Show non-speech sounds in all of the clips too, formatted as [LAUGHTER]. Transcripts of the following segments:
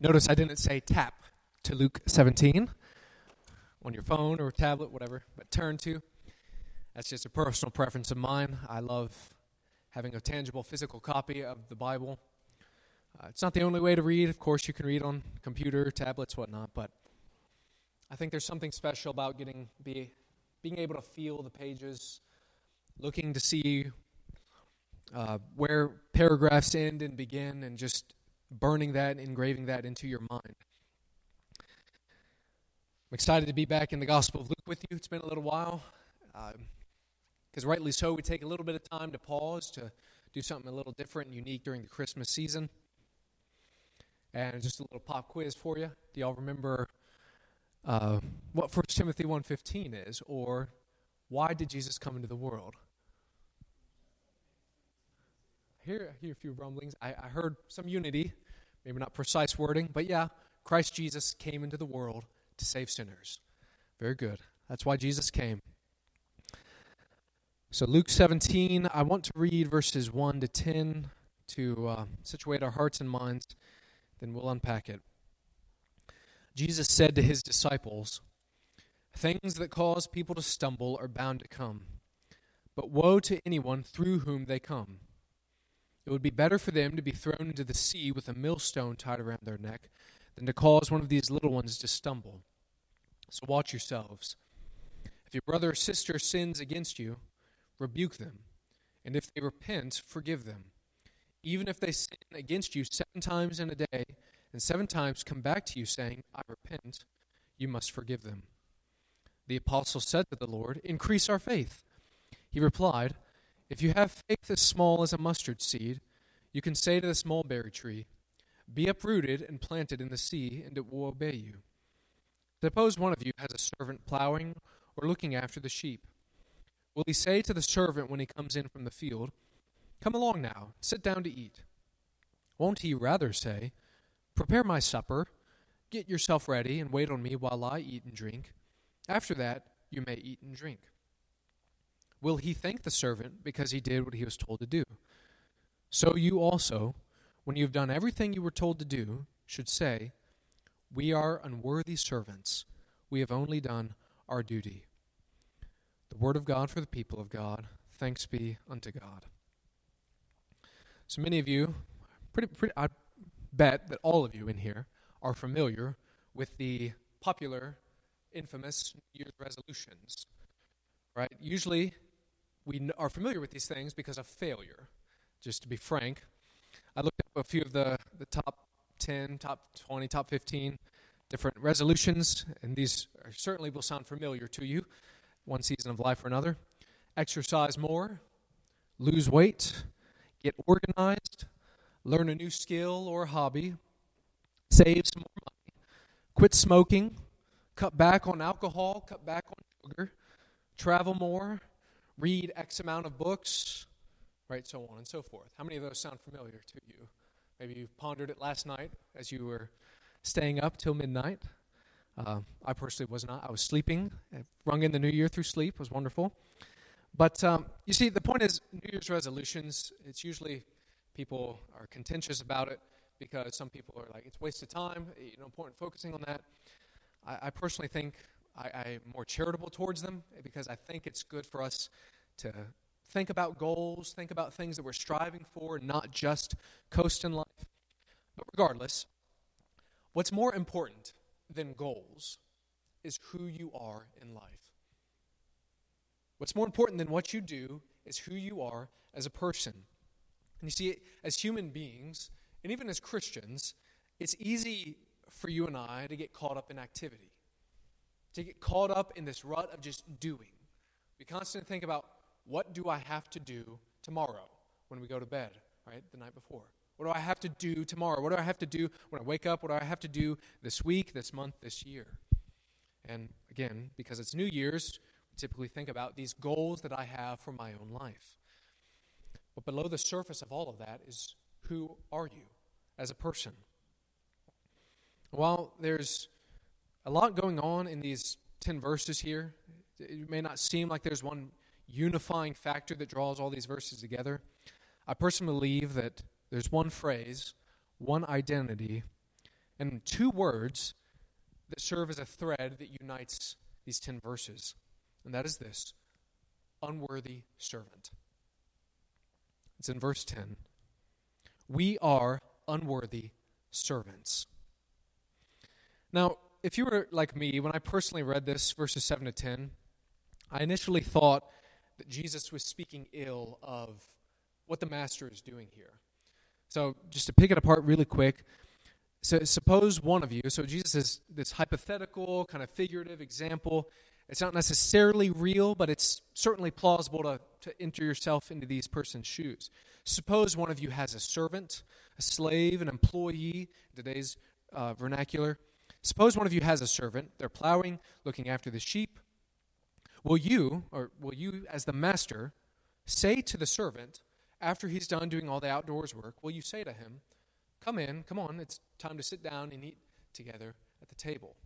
Notice I didn't say tap to Luke 17 on your phone or tablet, whatever, but turn to. That's just a personal preference of mine. I love having a tangible physical copy of the Bible. Uh, it's not the only way to read. Of course, you can read on computer, tablets, whatnot, but I think there's something special about getting be, being able to feel the pages, looking to see uh, where paragraphs end and begin, and just burning that and engraving that into your mind. I'm excited to be back in the Gospel of Luke with you. It's been a little while. Because um, rightly so, we take a little bit of time to pause to do something a little different and unique during the Christmas season. And just a little pop quiz for you. Do y'all remember uh, what 1 Timothy 1.15 is? Or why did Jesus come into the world? I hear, I hear a few rumblings. I, I heard some unity, maybe not precise wording, but yeah, Christ Jesus came into the world to save sinners. Very good. That's why Jesus came. So, Luke 17, I want to read verses 1 to 10 to uh, situate our hearts and minds, then we'll unpack it. Jesus said to his disciples, Things that cause people to stumble are bound to come, but woe to anyone through whom they come. It would be better for them to be thrown into the sea with a millstone tied around their neck than to cause one of these little ones to stumble. So watch yourselves. If your brother or sister sins against you, rebuke them, and if they repent, forgive them. Even if they sin against you seven times in a day, and seven times come back to you saying, I repent, you must forgive them. The apostle said to the Lord, Increase our faith. He replied, if you have faith as small as a mustard seed, you can say to this mulberry tree, Be uprooted and planted in the sea, and it will obey you. Suppose one of you has a servant plowing or looking after the sheep. Will he say to the servant when he comes in from the field, Come along now, sit down to eat? Won't he rather say, Prepare my supper, get yourself ready, and wait on me while I eat and drink? After that, you may eat and drink. Will he thank the servant because he did what he was told to do? So you also, when you have done everything you were told to do, should say, We are unworthy servants. We have only done our duty. The word of God for the people of God. Thanks be unto God. So many of you, pretty, pretty, I bet that all of you in here are familiar with the popular, infamous New Year's resolutions. Right? Usually, we are familiar with these things because of failure. Just to be frank, I looked up a few of the, the top 10, top 20, top 15 different resolutions, and these are, certainly will sound familiar to you, one season of life or another. Exercise more, lose weight, get organized, learn a new skill or hobby, save some more money, quit smoking, cut back on alcohol, cut back on sugar, travel more, read X amount of books, right, so on and so forth. How many of those sound familiar to you? Maybe you've pondered it last night as you were staying up till midnight. Uh, I personally was not. I was sleeping. I rung in the new year through sleep. It was wonderful. But um, you see, the point is, New Year's resolutions, it's usually people are contentious about it because some people are like, it's waste of time, you know, important focusing on that. I, I personally think I, am more charitable towards them because I think it's good for us to think about goals, think about things that we're striving for, not just coast in life. But regardless, what's more important than goals is who you are in life. What's more important than what you do is who you are as a person. And you see, as human beings, and even as Christians, it's easy for you and I to get caught up in activity to get caught up in this rut of just doing. We constantly think about what do I have to do tomorrow when we go to bed, right? The night before. What do I have to do tomorrow? What do I have to do when I wake up? What do I have to do this week, this month, this year? And again, because it's New Year's, we typically think about these goals that I have for my own life. But below the surface of all of that is who are you as a person? While there's a lot going on in these 10 verses here. It may not seem like there's one unifying factor that draws all these verses together. I personally believe that there's one phrase, one identity, and two words that serve as a thread that unites these 10 verses. And that is this unworthy servant. It's in verse 10. We are unworthy servants. Now, if you were like me, when I personally read this, verses 7 to 10, I initially thought that Jesus was speaking ill of what the master is doing here. So, just to pick it apart really quick, so suppose one of you, so Jesus is this hypothetical, kind of figurative example. It's not necessarily real, but it's certainly plausible to, to enter yourself into these person's shoes. Suppose one of you has a servant, a slave, an employee, today's uh, vernacular. Suppose one of you has a servant. They're plowing, looking after the sheep. Will you, or will you, as the master, say to the servant, after he's done doing all the outdoors work, will you say to him, Come in, come on, it's time to sit down and eat together at the table?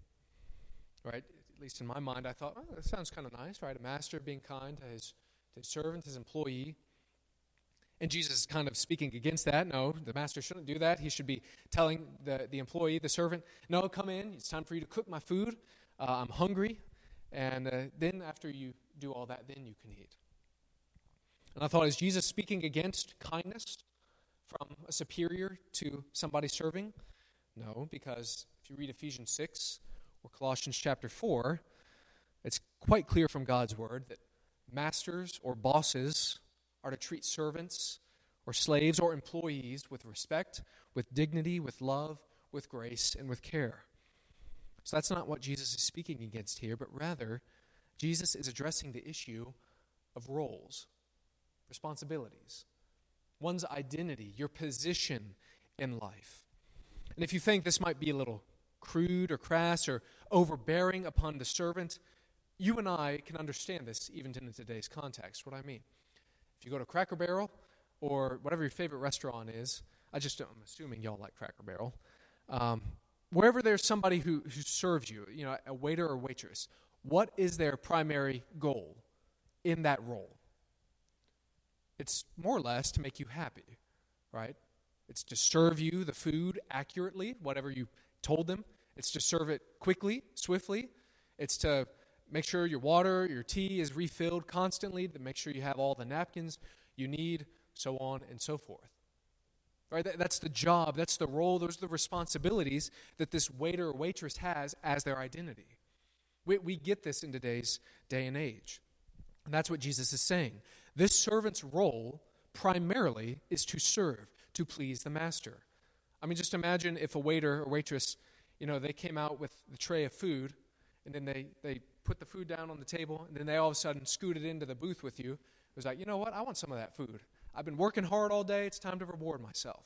Right? At least in my mind, I thought, oh, that sounds kind of nice, right? A master being kind to his, to his servant, his employee. And Jesus is kind of speaking against that. No, the master shouldn't do that. He should be telling the, the employee, the servant, no, come in. It's time for you to cook my food. Uh, I'm hungry. And uh, then after you do all that, then you can eat. And I thought, is Jesus speaking against kindness from a superior to somebody serving? No, because if you read Ephesians 6 or Colossians chapter 4, it's quite clear from God's word that masters or bosses are to treat servants or slaves or employees with respect, with dignity, with love, with grace, and with care. So that's not what Jesus is speaking against here, but rather, Jesus is addressing the issue of roles, responsibilities, one's identity, your position in life. And if you think this might be a little crude or crass or overbearing upon the servant, you and I can understand this even in today's context. What I mean. If you go to Cracker Barrel or whatever your favorite restaurant is, I just I'm assuming y'all like Cracker Barrel. Um, wherever there's somebody who, who serves you, you know, a waiter or waitress, what is their primary goal in that role? It's more or less to make you happy, right? It's to serve you the food accurately, whatever you told them. It's to serve it quickly, swiftly. It's to make sure your water, your tea is refilled constantly, make sure you have all the napkins you need, so on and so forth. Right? That's the job, that's the role, those are the responsibilities that this waiter or waitress has as their identity. We, we get this in today's day and age. And that's what Jesus is saying. This servant's role primarily is to serve, to please the master. I mean, just imagine if a waiter or waitress, you know, they came out with the tray of food and then they, they put the food down on the table and then they all of a sudden scooted into the booth with you. It was like, you know what? I want some of that food. I've been working hard all day. It's time to reward myself.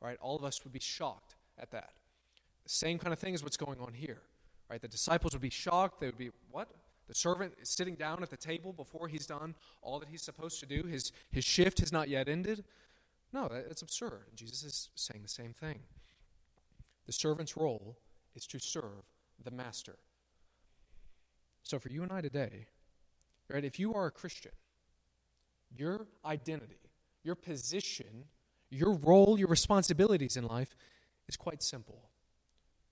Right? All of us would be shocked at that. The same kind of thing is what's going on here. Right? The disciples would be shocked. They would be, what? The servant is sitting down at the table before he's done all that he's supposed to do. His, his shift has not yet ended. No, it's absurd. Jesus is saying the same thing. The servant's role is to serve the master. So for you and I today, right, if you are a Christian, your identity, your position, your role, your responsibilities in life is quite simple.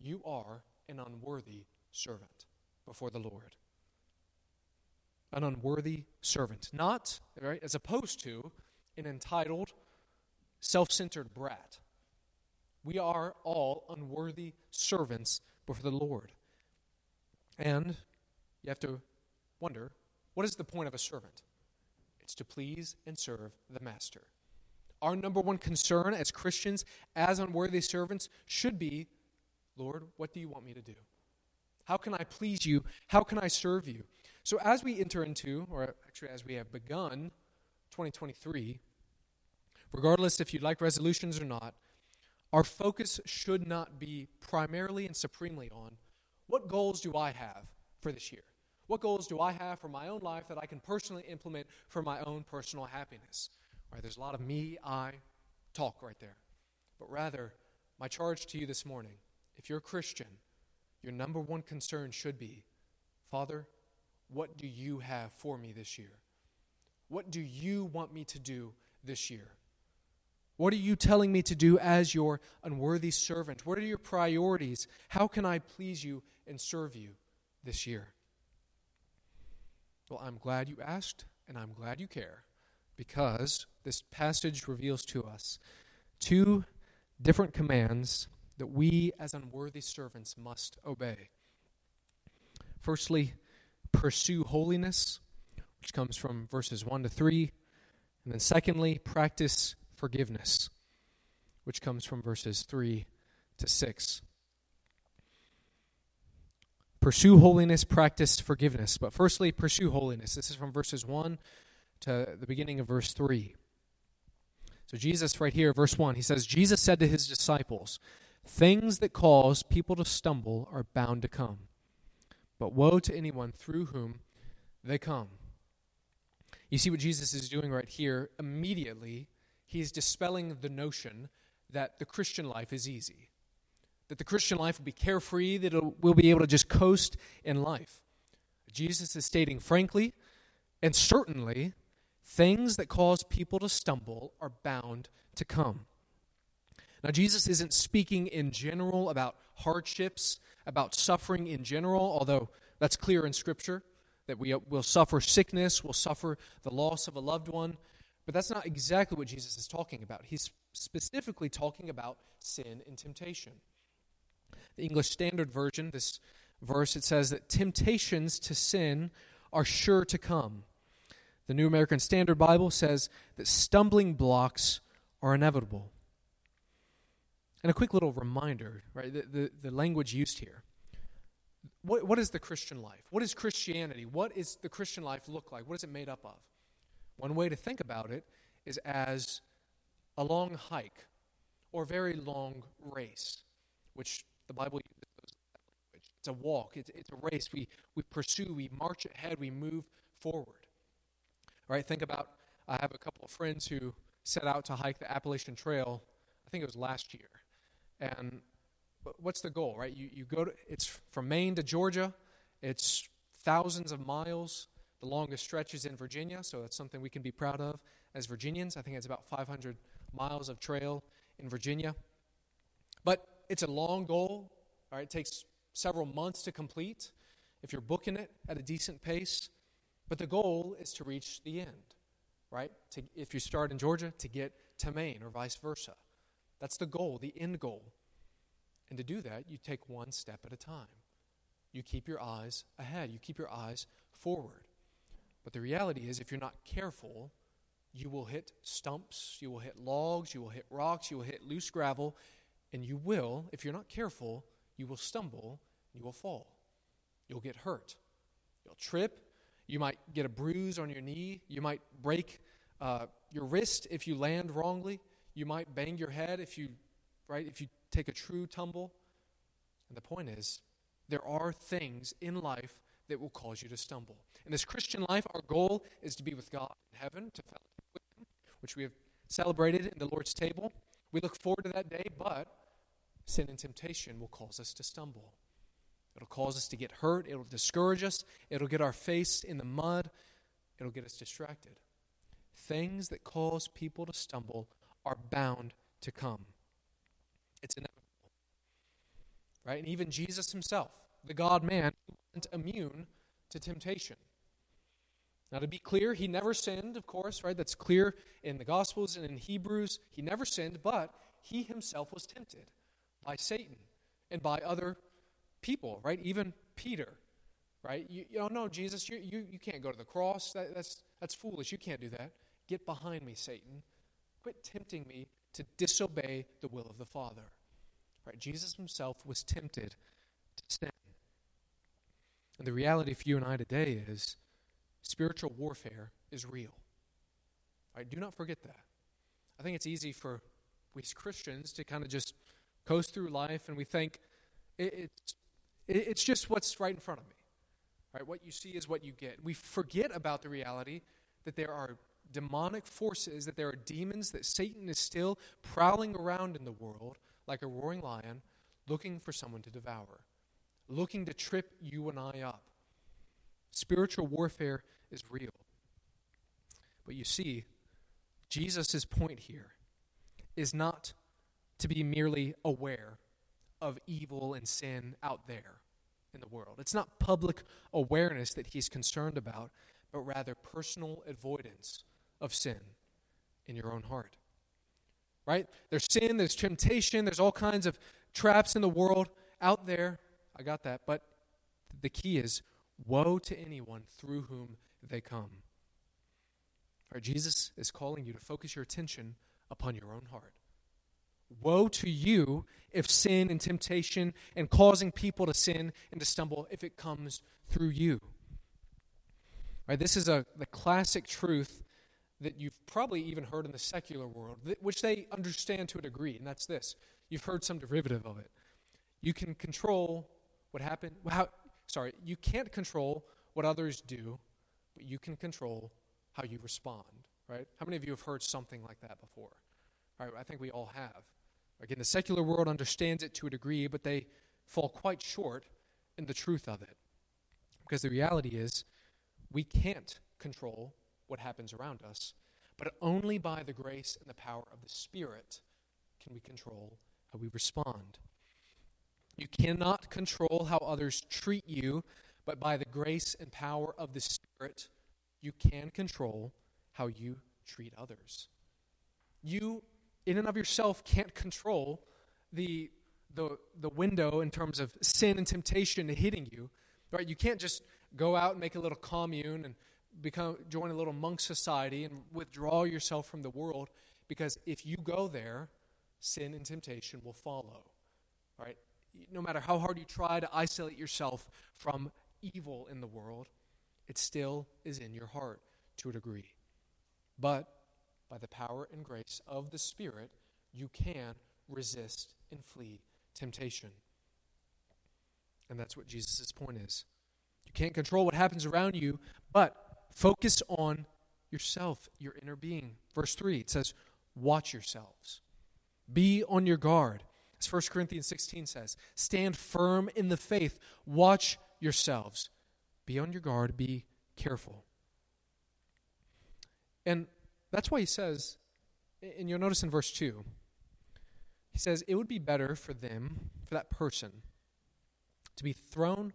You are an unworthy servant before the Lord. An unworthy servant. Not, right, as opposed to an entitled, self centered brat. We are all unworthy servants before the Lord. And you have to wonder what is the point of a servant? It's to please and serve the master. Our number one concern as Christians, as unworthy servants, should be Lord, what do you want me to do? How can I please you? How can I serve you? So, as we enter into, or actually as we have begun 2023, regardless if you'd like resolutions or not, our focus should not be primarily and supremely on what goals do I have for this year? What goals do I have for my own life that I can personally implement for my own personal happiness? Right? There's a lot of me, I talk right there. But rather, my charge to you this morning, if you're a Christian, your number one concern should be Father, what do you have for me this year? What do you want me to do this year? What are you telling me to do as your unworthy servant? What are your priorities? How can I please you and serve you this year? Well, I'm glad you asked, and I'm glad you care, because this passage reveals to us two different commands that we as unworthy servants must obey. Firstly, pursue holiness, which comes from verses 1 to 3. And then, secondly, practice forgiveness, which comes from verses 3 to 6. Pursue holiness, practice forgiveness. But firstly, pursue holiness. This is from verses 1 to the beginning of verse 3. So, Jesus, right here, verse 1, he says, Jesus said to his disciples, Things that cause people to stumble are bound to come. But woe to anyone through whom they come. You see what Jesus is doing right here? Immediately, he's dispelling the notion that the Christian life is easy that the Christian life will be carefree, that we'll be able to just coast in life. Jesus is stating frankly and certainly things that cause people to stumble are bound to come. Now, Jesus isn't speaking in general about hardships, about suffering in general, although that's clear in Scripture that we uh, will suffer sickness, we'll suffer the loss of a loved one. But that's not exactly what Jesus is talking about. He's specifically talking about sin and temptation the English Standard Version, this verse, it says that temptations to sin are sure to come. The New American Standard Bible says that stumbling blocks are inevitable. And a quick little reminder, right? The, the, the language used here. What, what is the Christian life? What is Christianity? What is the Christian life look like? What is it made up of? One way to think about it is as a long hike or very long race, which the Bible uses those language. It's a walk, it's, it's a race. We, we pursue, we march ahead, we move forward. All right, think about I have a couple of friends who set out to hike the Appalachian Trail, I think it was last year. And what's the goal, right? You, you go to, it's from Maine to Georgia, it's thousands of miles. The longest stretch is in Virginia, so that's something we can be proud of as Virginians. I think it's about 500 miles of trail in Virginia. But it's a long goal. All right, it takes several months to complete if you're booking it at a decent pace. But the goal is to reach the end, right? To, if you start in Georgia, to get to Maine or vice versa. That's the goal, the end goal. And to do that, you take one step at a time. You keep your eyes ahead, you keep your eyes forward. But the reality is, if you're not careful, you will hit stumps, you will hit logs, you will hit rocks, you will hit loose gravel, and you will, if you're not careful, you will stumble, you will fall. You'll get hurt. You'll trip. You might get a bruise on your knee. You might break uh, your wrist if you land wrongly. You might bang your head if you, right, if you take a true tumble. And the point is, there are things in life that will cause you to stumble. In this Christian life, our goal is to be with God in heaven, to fellowship with Him, which we have celebrated in the Lord's table. We look forward to that day, but sin and temptation will cause us to stumble. It'll cause us to get hurt. It'll discourage us. It'll get our face in the mud. It'll get us distracted. Things that cause people to stumble are bound to come. It's inevitable. Right? And even Jesus himself, the God man, wasn't immune to temptation. Now, to be clear, he never sinned, of course, right? That's clear in the Gospels and in Hebrews. He never sinned, but he himself was tempted by Satan and by other people, right? Even Peter, right? You, you don't know, Jesus, you, you, you can't go to the cross. That, that's, that's foolish. You can't do that. Get behind me, Satan. Quit tempting me to disobey the will of the Father. Right? Jesus himself was tempted to sin. And the reality for you and I today is spiritual warfare is real. Right? Do not forget that. I think it's easy for we as Christians to kind of just coast through life and we think it, it's, it, it's just what's right in front of me. Right? What you see is what you get. We forget about the reality that there are demonic forces, that there are demons, that Satan is still prowling around in the world like a roaring lion, looking for someone to devour, looking to trip you and I up. Spiritual warfare is real. But you see, Jesus' point here is not to be merely aware of evil and sin out there in the world. It's not public awareness that he's concerned about, but rather personal avoidance of sin in your own heart. Right? There's sin, there's temptation, there's all kinds of traps in the world out there. I got that. But the key is woe to anyone through whom they come. Right, Jesus is calling you to focus your attention upon your own heart. Woe to you if sin and temptation and causing people to sin and to stumble, if it comes through you. Right, this is a, the classic truth that you've probably even heard in the secular world, which they understand to a degree, and that's this. You've heard some derivative of it. You can control what happened. How, sorry, you can't control what others do, but you can control how you respond, right? How many of you have heard something like that before? Right, I think we all have. Again, the secular world understands it to a degree, but they fall quite short in the truth of it. Because the reality is, we can't control what happens around us, but only by the grace and the power of the Spirit can we control how we respond. You cannot control how others treat you, but by the grace and power of the Spirit, you can control how you treat others. You, in and of yourself, can't control the, the, the window in terms of sin and temptation hitting you. Right? You can't just go out and make a little commune and become join a little monk society and withdraw yourself from the world because if you go there, sin and temptation will follow. Right? No matter how hard you try to isolate yourself from evil in the world, it still is in your heart to a degree. But by the power and grace of the Spirit, you can resist and flee temptation. And that's what Jesus' point is. You can't control what happens around you, but focus on yourself, your inner being. Verse 3, it says, Watch yourselves. Be on your guard. As 1 Corinthians 16 says, Stand firm in the faith. Watch yourselves. Be on your guard. Be careful. And that's why he says, and you'll notice in verse 2, he says, It would be better for them, for that person, to be thrown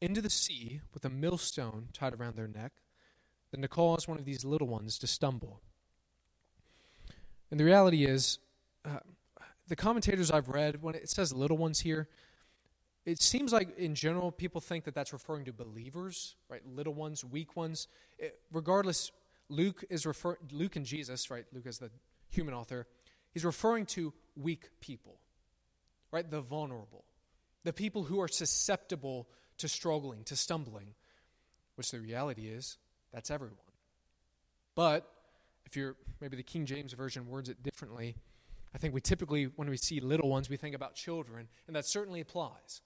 into the sea with a millstone tied around their neck than to cause one of these little ones to stumble. And the reality is, uh, the commentators I've read, when it says little ones here, it seems like in general people think that that's referring to believers, right? Little ones, weak ones. It, regardless, Luke is refer Luke and Jesus, right? Luke is the human author. He's referring to weak people, right? The vulnerable, the people who are susceptible to struggling, to stumbling. Which the reality is, that's everyone. But if you're maybe the King James version words it differently, I think we typically, when we see little ones, we think about children, and that certainly applies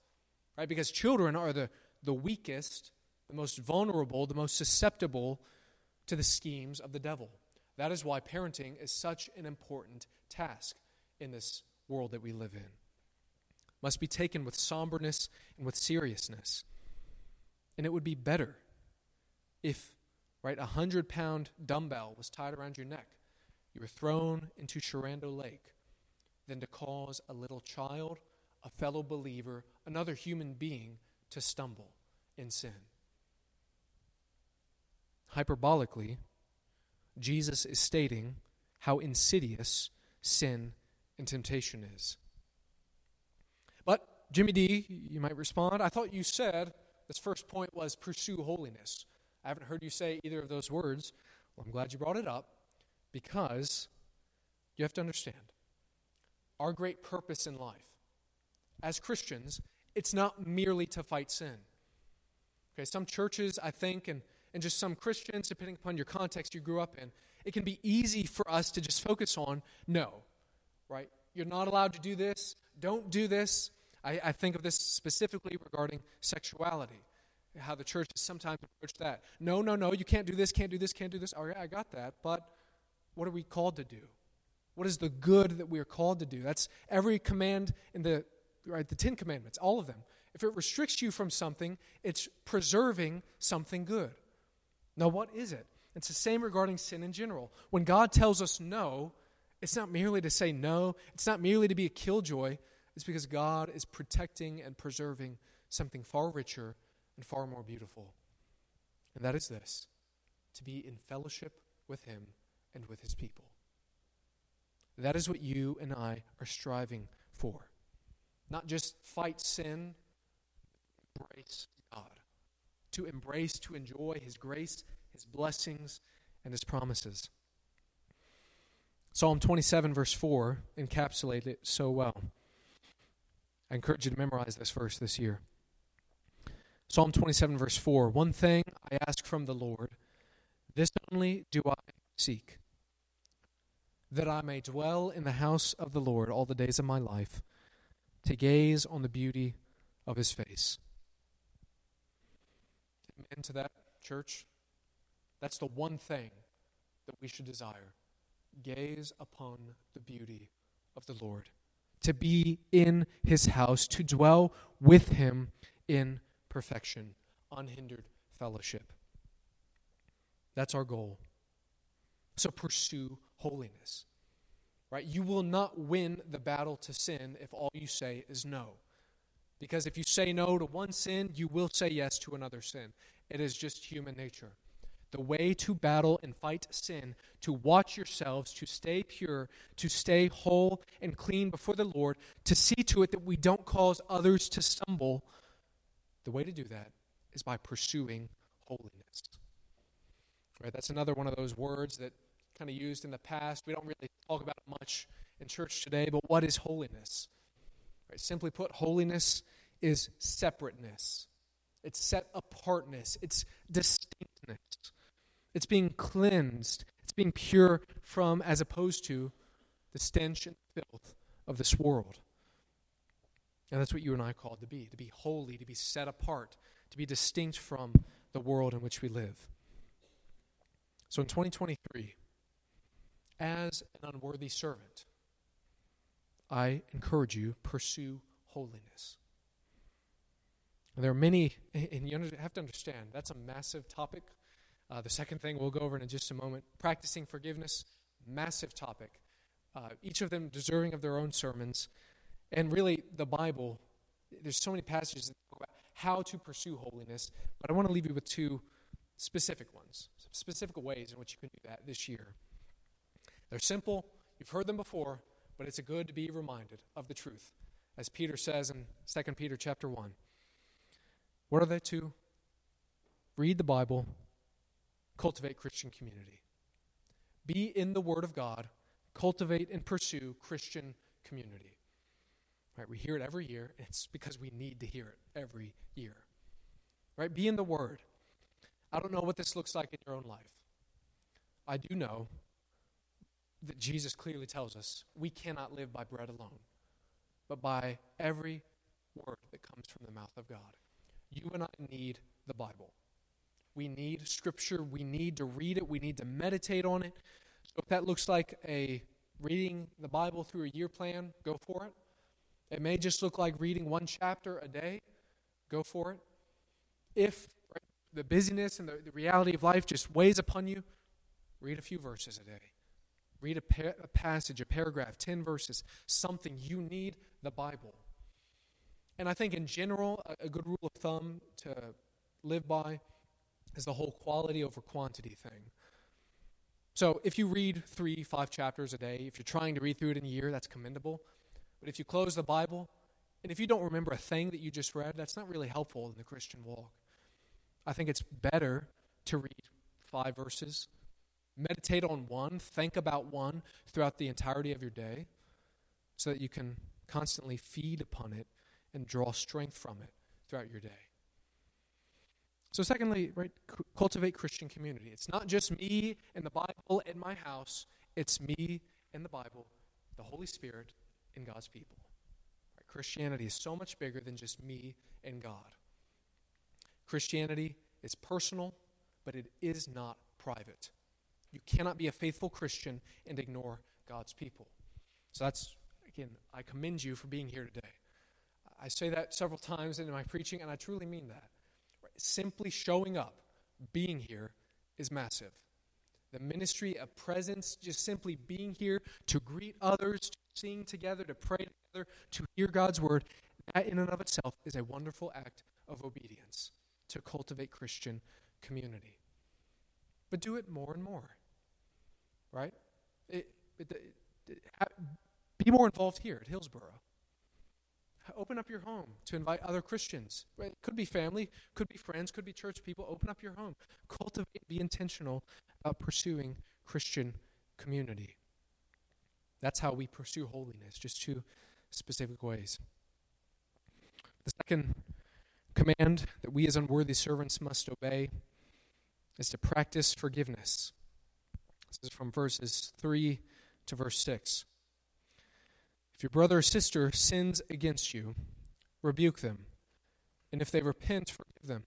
right? Because children are the, the weakest, the most vulnerable, the most susceptible to the schemes of the devil. That is why parenting is such an important task in this world that we live in. Must be taken with somberness and with seriousness. And it would be better if, right, a hundred pound dumbbell was tied around your neck, you were thrown into Shenandoah Lake, than to cause a little child a fellow believer, another human being, to stumble in sin. Hyperbolically, Jesus is stating how insidious sin and temptation is. But, Jimmy D, you might respond, I thought you said this first point was pursue holiness. I haven't heard you say either of those words. Well, I'm glad you brought it up because you have to understand our great purpose in life as Christians, it's not merely to fight sin. Okay, some churches, I think, and, and just some Christians, depending upon your context you grew up in, it can be easy for us to just focus on no, right? You're not allowed to do this. Don't do this. I, I think of this specifically regarding sexuality, how the church has sometimes approached that. No, no, no, you can't do this, can't do this, can't do this. Oh, yeah, I got that. But what are we called to do? What is the good that we are called to do? That's every command in the right? The Ten Commandments, all of them. If it restricts you from something, it's preserving something good. Now, what is it? It's the same regarding sin in general. When God tells us no, It's not merely to say no, it's not merely to be a killjoy. It's because God is protecting and preserving something far richer and far more beautiful. And that is this to be in fellowship with Him and with His people. That is what you and I are striving for. Not just fight sin, embrace. To embrace, to enjoy His grace, His blessings, and His promises. Psalm 27, verse 4, encapsulates it so well. I encourage you to memorize this verse this year. Psalm 27, verse 4 One thing I ask from the Lord, this only do I seek, that I may dwell in the house of the Lord all the days of my life, to gaze on the beauty of his face. Amen to that, church. That's the one thing that we should desire gaze upon the beauty of the Lord, to be in his house, to dwell with him in perfection, unhindered fellowship. That's our goal. So pursue holiness. Right? You will not win the battle to sin if all you say is no. Because if you say no to one sin, you will say yes to another sin. It is just human nature. The way to battle and fight sin, to watch yourselves, to stay pure, to stay whole and clean before the Lord, to see to it that we don't cause others to stumble, the way to do that is by pursuing holiness. Right? That's another one of those words that kind of used in the past. We don't really talk about it much in church today, but what is holiness? Right? Simply put, holiness is separateness. It's set apartness. It's distinctness. It's being cleansed. It's being pure from, as opposed to, the stench and filth of this world. And that's what you and I are called to be to be holy, to be set apart, to be distinct from the world in which we live. So in 2023, as an unworthy servant, I encourage you pursue holiness. And there are many, and you have to understand that's a massive topic. Uh, the second thing we'll go over in just a moment practicing forgiveness, massive topic. Uh, each of them deserving of their own sermons. And really, the Bible, there's so many passages about how to pursue holiness, but I want to leave you with two specific ones, specific ways in which you can do that this year. They're simple, you've heard them before, but it's good to be reminded of the truth. As Peter says in 2 Peter chapter 1. What are they two? Read the Bible cultivate Christian community. Be in the Word of God, cultivate and pursue Christian community. Right, we hear it every year. And it's because we need to hear it every year. Right? Be in the Word. I don't know what this looks like in your own life. I do know that Jesus clearly tells us we cannot live by bread alone, but by every word that comes from the mouth of God. You and I need the Bible. We need Scripture. We need to read it. We need to meditate on it. So if that looks like a reading the Bible through a year plan, go for it. It may just look like reading one chapter a day. Go for it. If the busyness and the, the, reality of life just weighs upon you, read a few verses a day. Read a, a passage, a paragraph, 10 verses, something. You need the Bible. And I think in general, a, a good rule of thumb to live by is the whole quality over quantity thing. So if you read three, five chapters a day, if you're trying to read through it in a year, that's commendable. But if you close the Bible, and if you don't remember a thing that you just read, that's not really helpful in the Christian walk. I think it's better to read five verses, meditate on one, think about one throughout the entirety of your day, so that you can constantly feed upon it and draw strength from it throughout your day. So, secondly, right, cultivate Christian community. It's not just me and the Bible in my house, it's me and the Bible, the Holy Spirit, and God's people. Right? Christianity is so much bigger than just me and God. Christianity is personal, but it is not private. You cannot be a faithful Christian and ignore God's people. So, that's, again, I commend you for being here today. I say that several times in my preaching, and I truly mean that simply showing up, being here, is massive. the ministry of presence, just simply being here to greet others, to sing together, to pray together, to hear God's word, that in and of itself is a wonderful act of obedience to cultivate Christian community. But do it more and more, right? It, it, it, be more involved here at Hillsboro. Open up your home to invite other Christians. It could be family, could be friends, could be church people. Open up your home. Cultivate, be intentional about pursuing Christian community. That's how we pursue holiness, just two specific ways. The second command that we as unworthy servants must obey is to practice forgiveness. This is from verses 3 to verse 6. If your brother or sister sins against you, rebuke them. And if they repent, forgive them.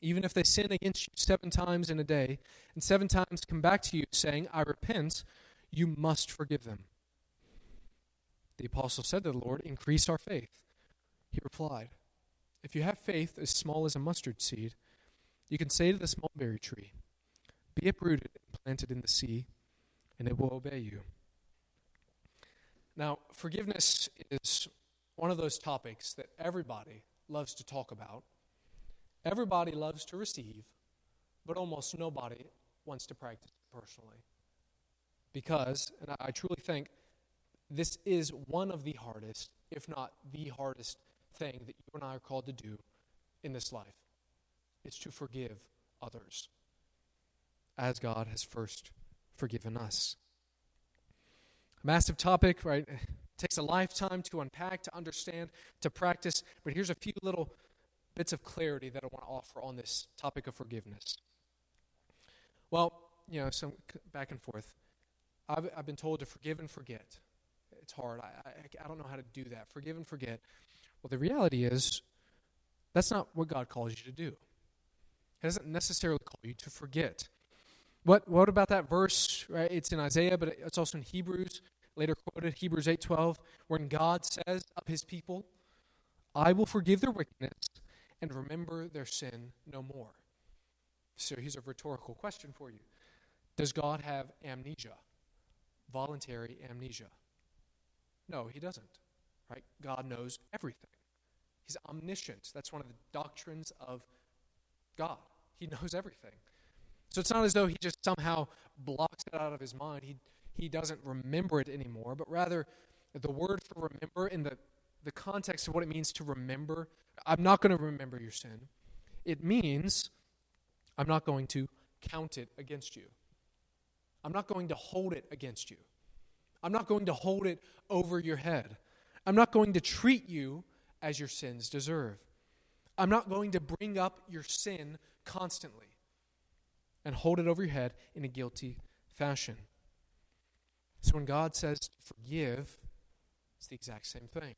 Even if they sin against you seven times in a day, and seven times come back to you saying, I repent, you must forgive them. The apostle said to the Lord, Increase our faith. He replied, If you have faith as small as a mustard seed, you can say to this mulberry tree, Be uprooted and planted in the sea, and it will obey you. Now, forgiveness is one of those topics that everybody loves to talk about. Everybody loves to receive, but almost nobody wants to practice personally. Because, and I truly think this is one of the hardest, if not the hardest, thing that you and I are called to do in this life. It's to forgive others as God has first forgiven us. Massive topic, right? It takes a lifetime to unpack, to understand, to practice. But here's a few little bits of clarity that I want to offer on this topic of forgiveness. Well, you know, some back and forth. I've, I've been told to forgive and forget. It's hard. I, I, I don't know how to do that. Forgive and forget. Well, the reality is, that's not what God calls you to do. He doesn't necessarily call you to forget. What, what about that verse? Right? It's in Isaiah, but it's also in Hebrews later quoted Hebrews 8:12, when God says of his people, "I will forgive their wickedness and remember their sin no more." So here's a rhetorical question for you. Does God have amnesia? Voluntary amnesia? No, he doesn't. Right? God knows everything. He's omniscient. That's one of the doctrines of God. He knows everything. So it's not as though he just somehow blocks it out of his mind. He he doesn't remember it anymore, but rather the word for remember in the, the context of what it means to remember, I'm not going to remember your sin. It means I'm not going to count it against you. I'm not going to hold it against you. I'm not going to hold it over your head. I'm not going to treat you as your sins deserve. I'm not going to bring up your sin constantly and hold it over your head in a guilty fashion. So when God says forgive, it's the exact same thing.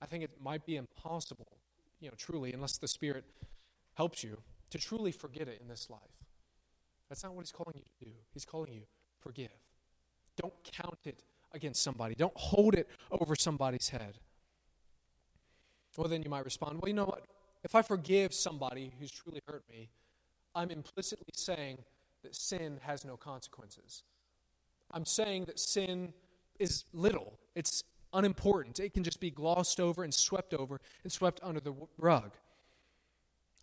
I think it might be impossible, you know, truly, unless the Spirit helps you, to truly forget it in this life. That's not what He's calling you to do. He's calling you forgive. Don't count it against somebody. Don't hold it over somebody's head. Well, then you might respond, well, you know what? If I forgive somebody who's truly hurt me, I'm implicitly saying that sin has no consequences. I'm saying that sin is little, it's unimportant. It can just be glossed over and swept over and swept under the rug.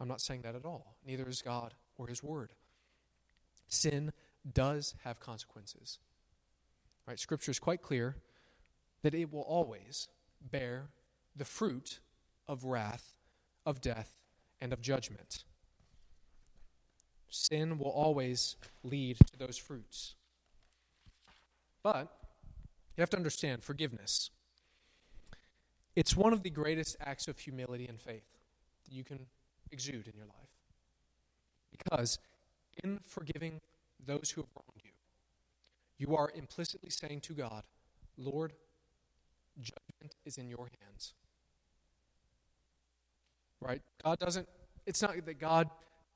I'm not saying that at all. Neither is God or His Word. Sin does have consequences. Right? Scripture is quite clear that it will always bear the fruit of wrath, of death, and of judgment. Sin will always lead to those fruits. But you have to understand forgiveness. It's one of the greatest acts of humility and faith that you can exude in your life. Because in forgiving those who have wronged you, you are implicitly saying to God, Lord, judgment is in your hands. Right? God doesn't, it's not that God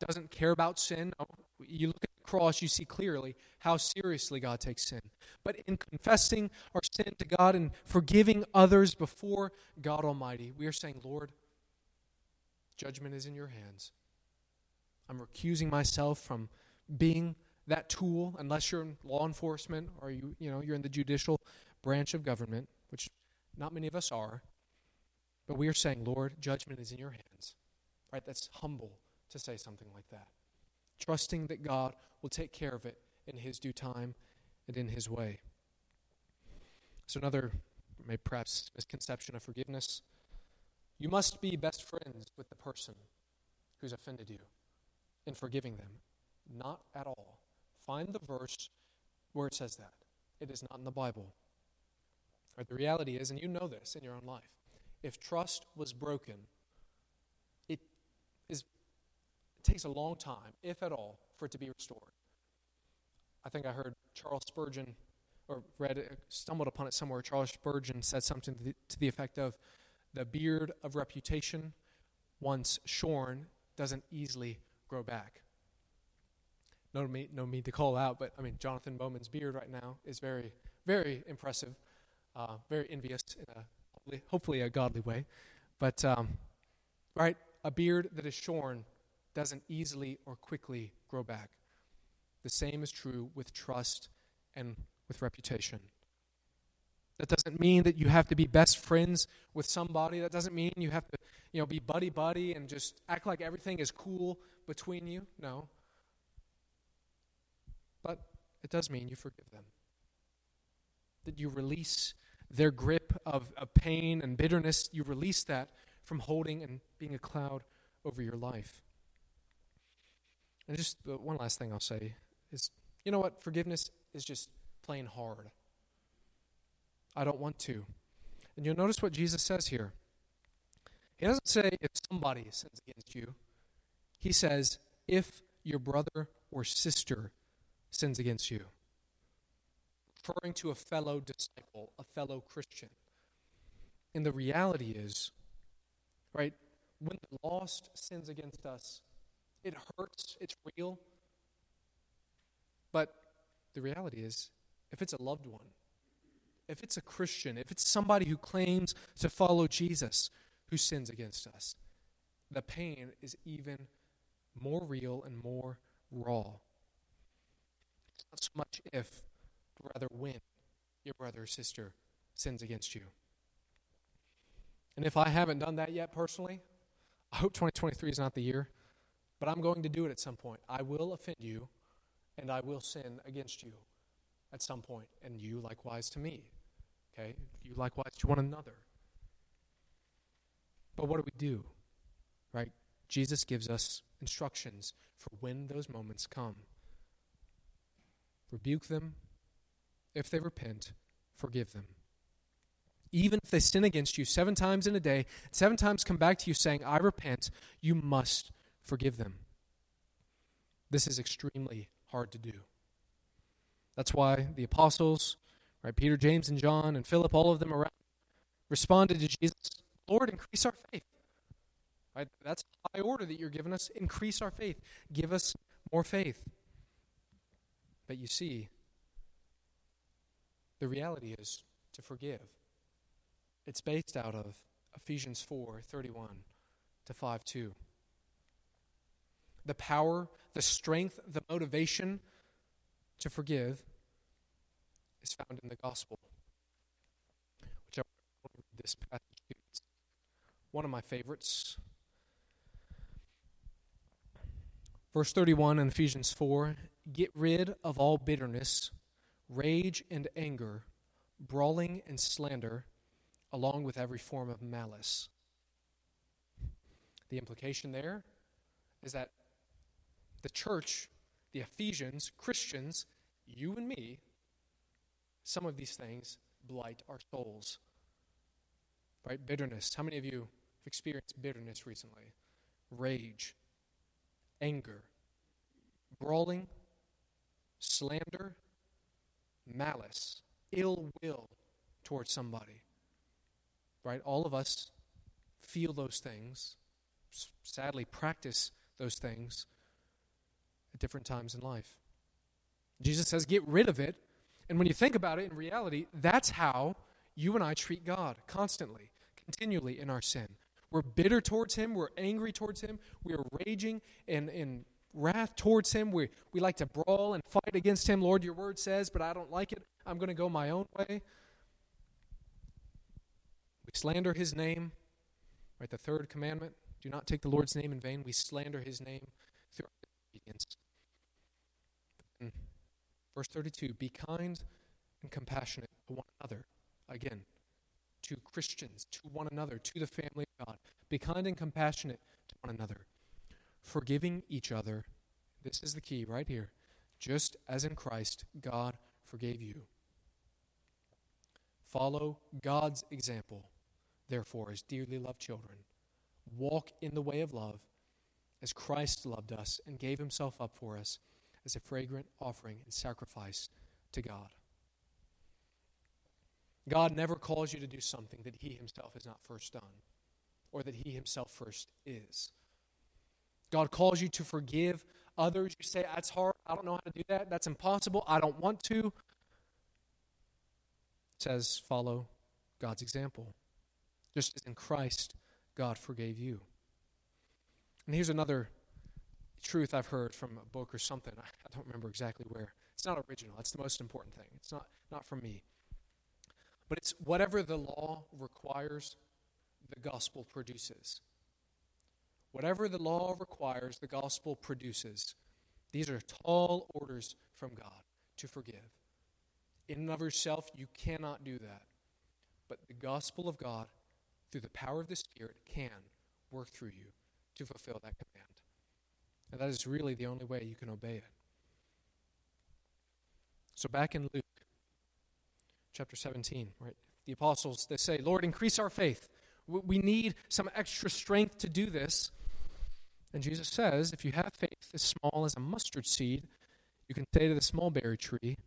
doesn't care about sin. No. You look at the cross, you see clearly how seriously God takes sin. But in confessing our sin to God and forgiving others before God Almighty, we are saying, Lord, judgment is in your hands. I'm recusing myself from being that tool unless you're in law enforcement or you you know you're in the judicial branch of government, which not many of us are. But we are saying, Lord, judgment is in your hands. Right? That's humble to say something like that. Trusting that God will take care of it in his due time and in his way. So another maybe perhaps misconception of forgiveness. You must be best friends with the person who's offended you in forgiving them. Not at all. Find the verse where it says that. It is not in the Bible. Right, the reality is, and you know this in your own life, if trust was broken, it is it takes a long time, if at all, for it to be restored. I think I heard Charles Spurgeon, or read it, stumbled upon it somewhere. Charles Spurgeon said something to the, to the effect of, "The beard of reputation, once shorn, doesn't easily grow back." No need, no need to call out, but I mean, Jonathan Bowman's beard right now is very, very impressive, uh, very envious in a hopefully, hopefully a godly way. But um, right, a beard that is shorn doesn't easily or quickly grow back. The same is true with trust and with reputation. That doesn't mean that you have to be best friends with somebody. That doesn't mean you have to, you know, be buddy buddy and just act like everything is cool between you. No. But it does mean you forgive them. That you release their grip of, of pain and bitterness, you release that from holding and being a cloud over your life. And just uh, one last thing I'll say is you know what? Forgiveness is just plain hard. I don't want to. And you'll notice what Jesus says here. He doesn't say if somebody sins against you, he says if your brother or sister sins against you referring to a fellow disciple, a fellow Christian. And the reality is, right, when the lost sins against us, it hurts, it's real. But the reality is, if it's a loved one, if it's a Christian, if it's somebody who claims to follow Jesus who sins against us, the pain is even more real and more raw. It's not so much if, rather when your brother or sister sins against you. And if I haven't done that yet personally, I hope 2023 is not the year, but I'm going to do it at some point. I will offend you, and I will sin against you at some point, and you likewise to me. Okay? You likewise to one another. But what do we do? Right? Jesus gives us instructions for when those moments come. Rebuke them, if they repent, forgive them. Even if they sin against you seven times in a day, seven times come back to you saying, I repent, you must forgive them. This is extremely hard to do. That's why the apostles, right, Peter, James, and John, and Philip, all of them around, responded to Jesus, Lord, increase our faith. Right? That's high order that you're giving us. Increase our faith. Give us more faith. But you see, the reality is to forgive. It's based out of Ephesians 4 31 to 5 2. The power, the strength, the motivation to forgive is found in the gospel, which I read this passage. It's one of my favorites. Verse 31 in Ephesians 4 Get rid of all bitterness rage and anger, brawling and slander, along with every form of malice. The implication there is that the church, the Ephesians, Christians, you and me, some of these things blight our souls. Right? Bitterness. How many of you have experienced bitterness recently? Rage, anger, brawling, slander, malice, ill will towards somebody. Right? All of us feel those things, sadly, practice those things at different times in life. Jesus says, get rid of it. And when you think about it, in reality, that's how you and I treat God constantly, continually in our sin. We're bitter towards Him, we're angry towards Him, we are raging and, and wrath towards him. We, we like to brawl and fight against him. Lord, your word says, but I don't like it. I'm going to go my own way. We slander his name. Right, the third commandment do not take the Lord's name in vain. We slander his name through obedience. Verse 32 Be kind and compassionate to one another. Again, to Christians, to one another, to the family of God. Be kind and compassionate to one another, forgiving each other. This is the key right here. Just as in Christ, God forgave you. Follow God's example, therefore, as dearly loved children. Walk in the way of love, as Christ loved us and gave himself up for us as a fragrant offering and sacrifice to God. God never calls you to do something that He Himself has not first done or that He Himself first is. God calls you to forgive others. You say, That's hard. I don't know how to do that. That's impossible. I don't want to. It says, Follow God's example. Just as in Christ, God forgave you. And here's another truth I've heard from a book or something. I don't remember exactly where. It's not original. That's the most important thing. It's not, not from me. But it's whatever the law requires, the gospel produces. Whatever the law requires, the gospel produces. These are tall orders from God to forgive. In and of yourself, you cannot do that. But the gospel of God, through the power of the Spirit, can work through you to fulfill that command. And that is really the only way you can obey it. So back in Luke chapter 17, right? The apostles, they say, Lord, increase our faith. We need some extra strength to do this. And Jesus says, if you have faith as small as a mustard seed, you can say to the mulberry tree,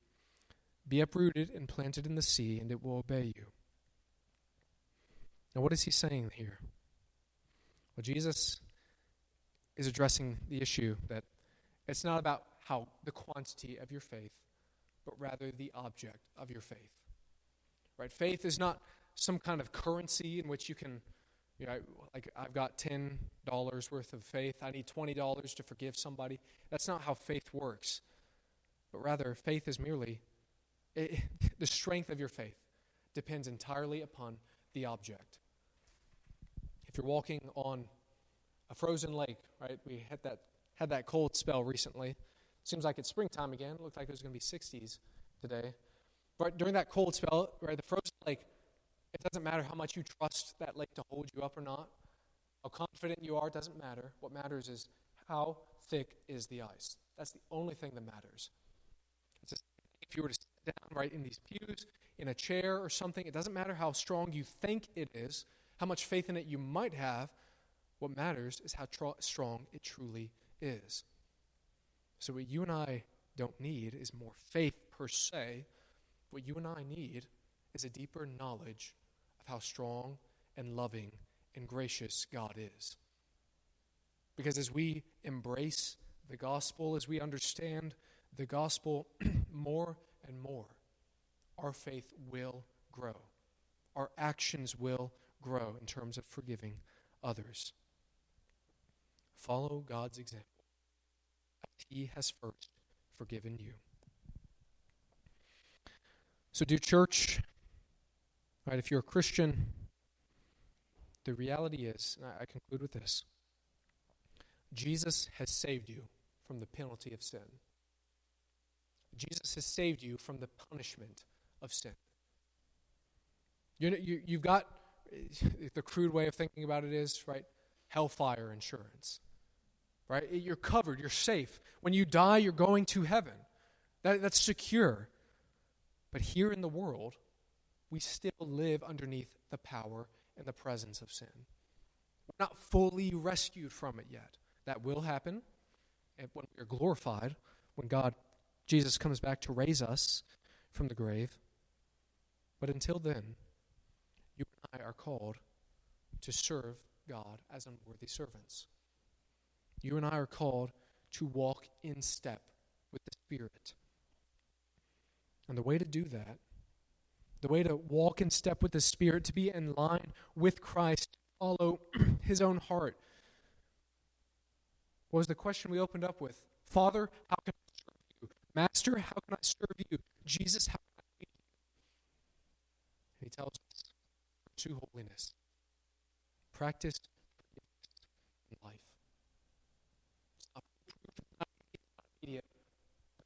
Be uprooted and planted in the sea, and it will obey you. Now, what is he saying here? Well, Jesus is addressing the issue that it's not about how the quantity of your faith, but rather the object of your faith. Right? Faith is not some kind of currency in which you can, you know, like I've got ten dollars worth of faith. I need twenty dollars to forgive somebody. That's not how faith works. But rather, faith is merely it, [LAUGHS] the strength of your faith depends entirely upon the object. If you're walking on a frozen lake, right? We had that had that cold spell recently. Seems like it's springtime again. It looked like it was going to be 60s today. But during that cold spell, right, the frozen lake, it doesn't matter how much you trust that lake to hold you up or not. How confident you are doesn't matter. What matters is how thick is the ice. That's the only thing that matters. If you were to sit down right in these pews, in a chair or something, it doesn't matter how strong you think it is, how much faith in it you might have. What matters is how tr- strong it truly is. So, what you and I don't need is more faith per se. What you and I need is a deeper knowledge of how strong and loving and gracious God is. Because as we embrace the gospel, as we understand the gospel [CLEARS THROAT] more and more, our faith will grow. Our actions will grow in terms of forgiving others. Follow God's example. He has first forgiven you. So, dear church, right, if you're a Christian, the reality is, I conclude with this Jesus has saved you from the penalty of sin. Jesus has saved you from the punishment of sin. You, you, you've got eh, the crude way of thinking about it is, right? Hellfire insurance right? Eh, you're covered, you're safe. When you die, you're going to heaven. That, that's secure. But here in the world, we still live underneath the power and the presence of sin. We're not fully rescued from it yet. That will happen when we are glorified, when God, Jesus, comes back to raise us from the grave. But until then, you and I are called to serve God as unworthy servants. You and I are called to walk in step with the Spirit. And the way to do that, the way to walk in step with the Spirit, to be in line with Christ, follow [CLEARS THROAT] his own heart, What was the question we opened up with? Father, how can I serve you? Master, how can I serve you? Jesus, how can I lead you? And he tells us, pursue holiness. Practice life.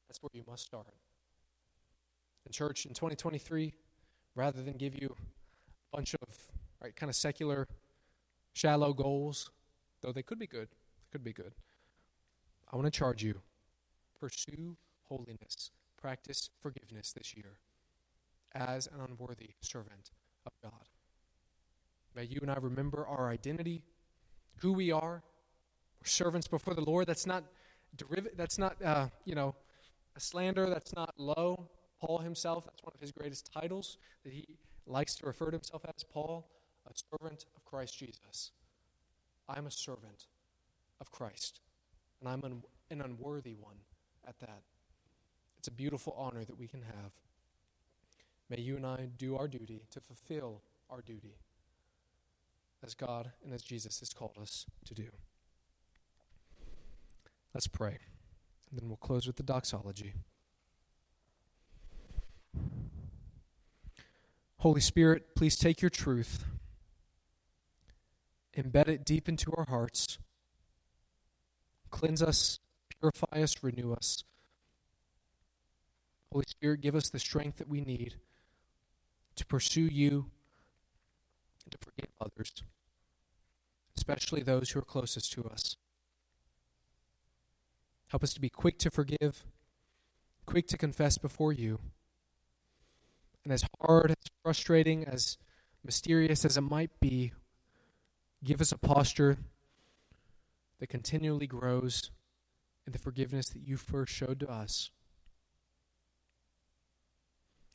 That's where you must start. In church in 2023, rather than give you a bunch of right kind of secular, shallow goals, though they could be good, could be good. I want to charge you pursue holiness, practice forgiveness this year as an unworthy servant of God. May you and I remember our identity, who we are. We're servants before the Lord. That's not deriv- That's not uh, you know a slander. That's not low. Paul himself. That's one of his greatest titles that he likes to refer to himself as. Paul, a servant of Christ Jesus. I'm a servant of Christ, and I'm an, an unworthy one at that. It's a beautiful honor that we can have. May you and I do our duty to fulfill our duty as God and as Jesus has called us to do. Let's pray, and then we'll close with the doxology. Holy Spirit, please take your truth, embed it deep into our hearts, cleanse us, purify us, renew us. Holy Spirit, give us the strength that we need to pursue you and to forgive others, especially those who are closest to us. Help us to be quick to forgive, quick to confess before you. And as hard, as frustrating, as mysterious as it might be, give us a posture that continually grows in the forgiveness that you first showed to us.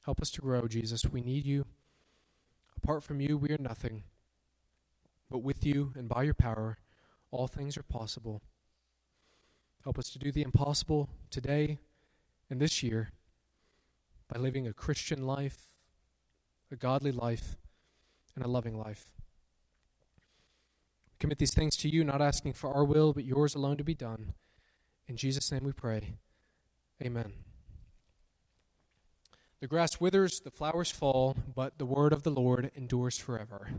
Help us to grow, Jesus. We need you. Apart from you, we are nothing. But with you and by your power, all things are possible. Help us to do the impossible today and this year by living a Christian life, a godly life, and a loving life. Commit these things to you, not asking for our will, but yours alone to be done. In Jesus' name we pray. Amen. The grass withers, the flowers fall, but the word of the Lord endures forever.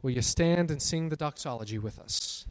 Will you stand and sing the doxology with us?